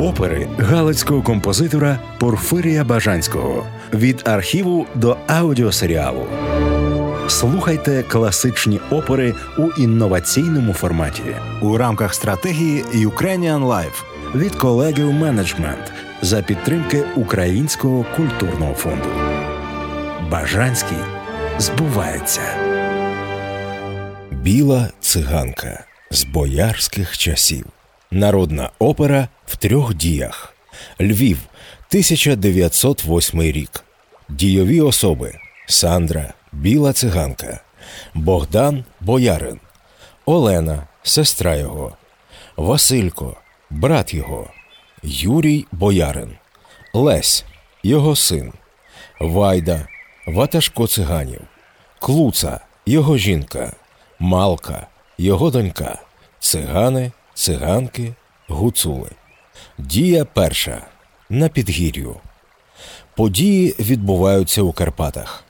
опери галицького композитора Порфирія Бажанського від архіву до аудіосеріалу. Слухайте класичні опери у інноваційному форматі у рамках стратегії Ukrainian Life від колегів менеджмент за підтримки Українського культурного фонду. Бажанський збувається. Біла циганка з боярських часів. Народна опера в трьох діях. Львів, 1908 рік. Дійові особи. Сандра, Біла циганка, Богдан Боярин, Олена, сестра його, Василько, брат його, Юрій Боярин, Лесь, його син, Вайда, Ваташко циганів, Клуца, його жінка, Малка, його донька, цигани, циганки, гуцули. Дія перша на підгір'ю. Події відбуваються у Карпатах.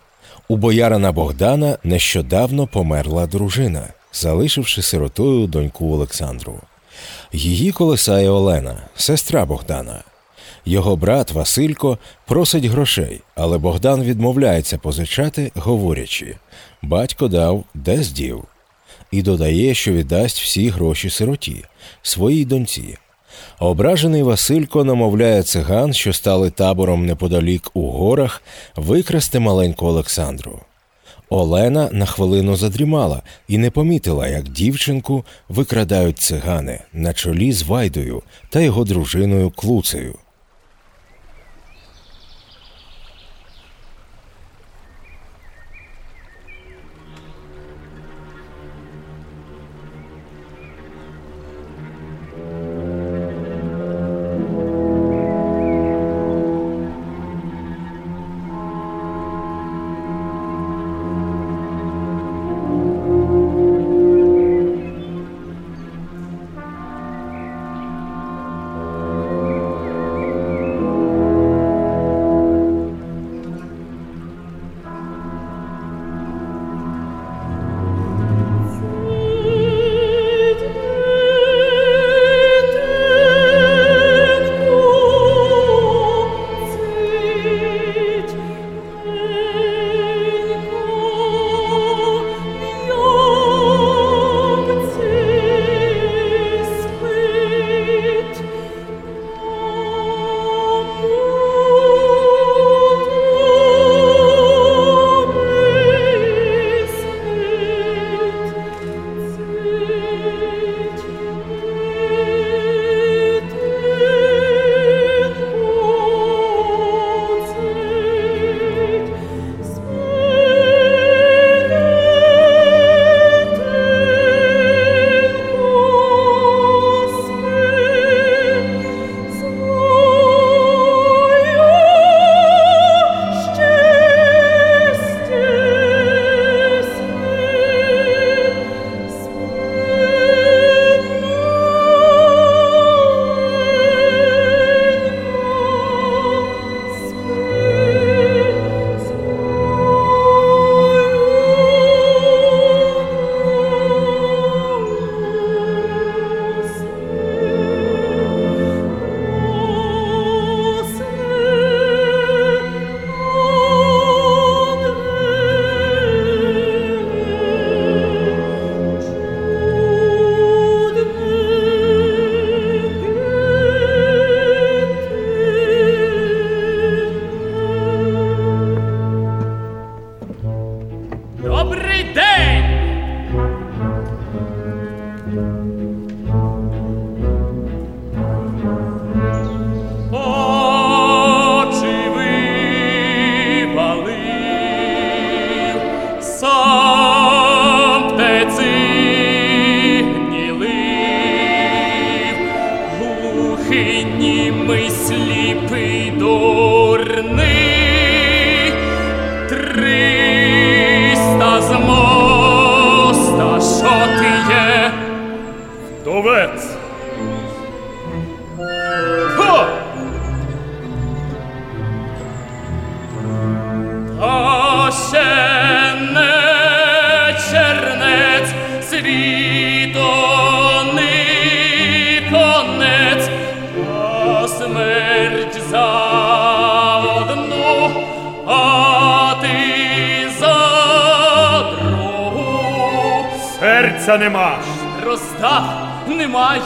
У боярина Богдана нещодавно померла дружина, залишивши сиротою доньку Олександру. Її колесає Олена, сестра Богдана. Його брат Василько просить грошей, але Богдан відмовляється позичати, говорячи батько дав, де здів, і додає, що віддасть всі гроші сироті, своїй доньці. Ображений Василько намовляє циган, що стали табором неподалік у горах, викрасти маленьку Олександру. Олена на хвилину задрімала і не помітила, як дівчинку викрадають цигани на чолі з Вайдою та його дружиною Клуцею. Серця нема. Роздав не маю.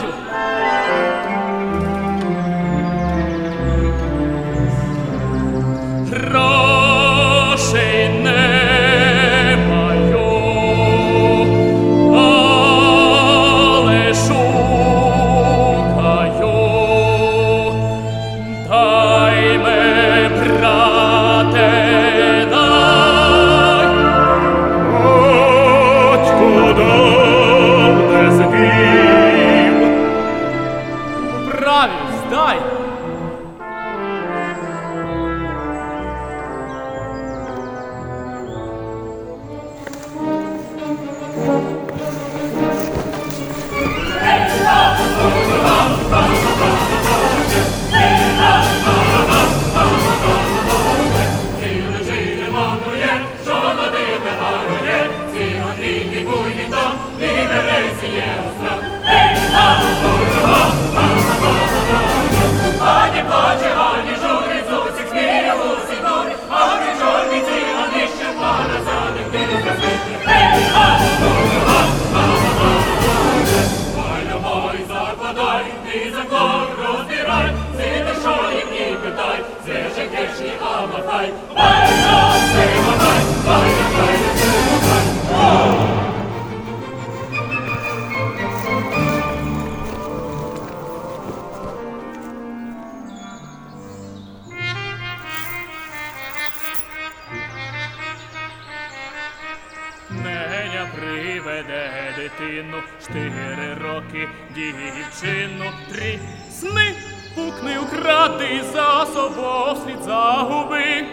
Приведе дитину, чотири роки дівчину, три сни пукни укради за собою слід загуби.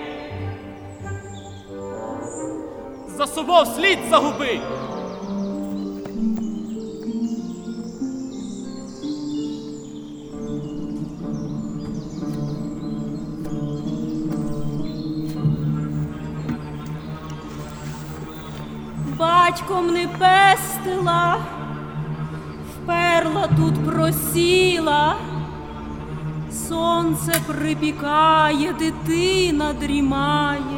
За собою слід загуби. Батьком не пестила, вперла тут просіла, сонце припікає, дитина дрімає.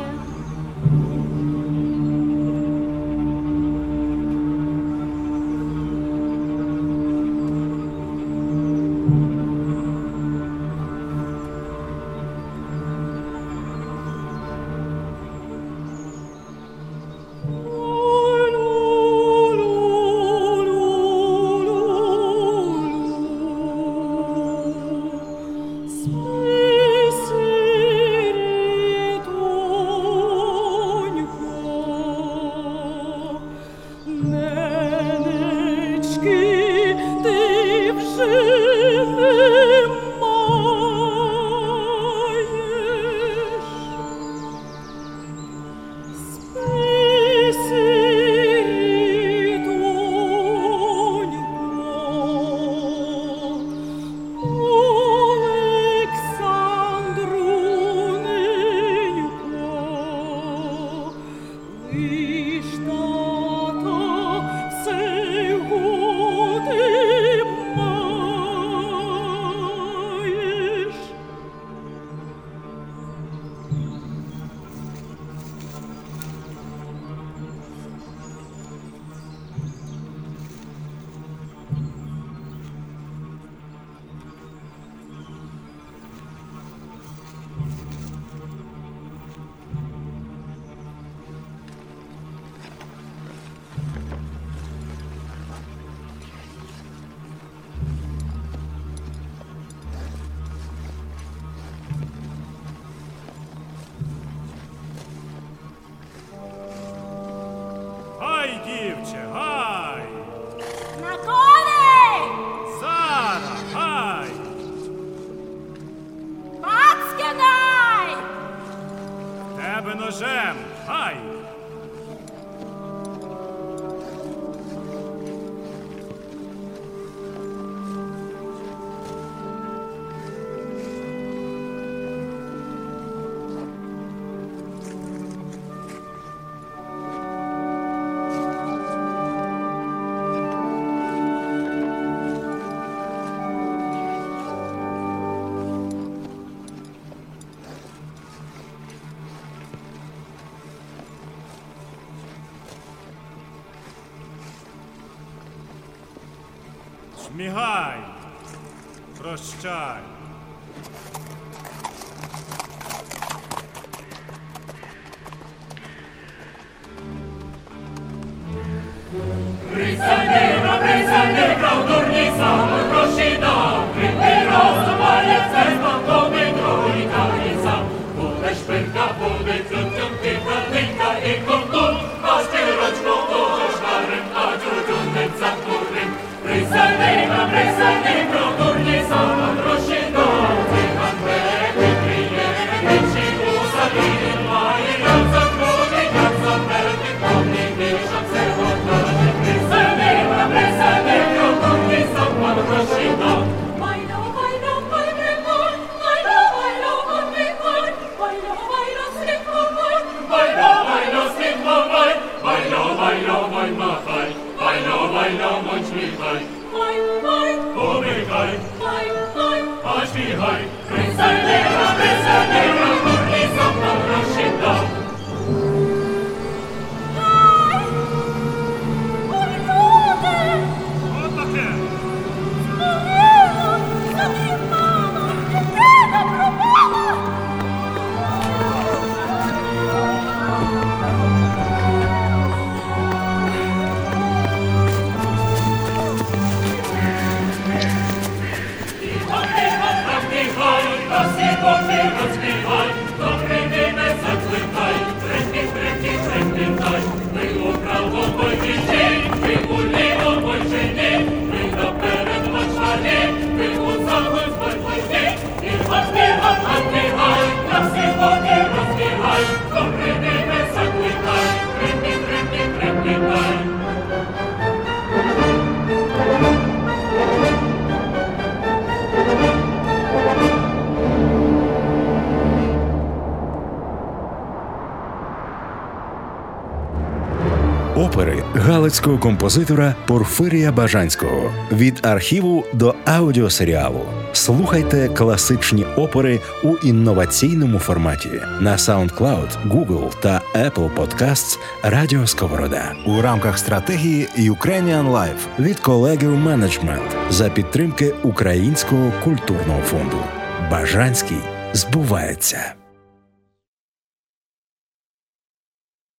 Мігай, прощай. Freiheit! українського композитора Порфирія Бажанського від архіву до аудіосеріалу. Слухайте класичні опери у інноваційному форматі на SoundCloud, Google та Apple Podcasts Радіо Сковорода у рамках стратегії Ukrainian Life від Collegium Management за підтримки Українського культурного фонду. Бажанський збувається.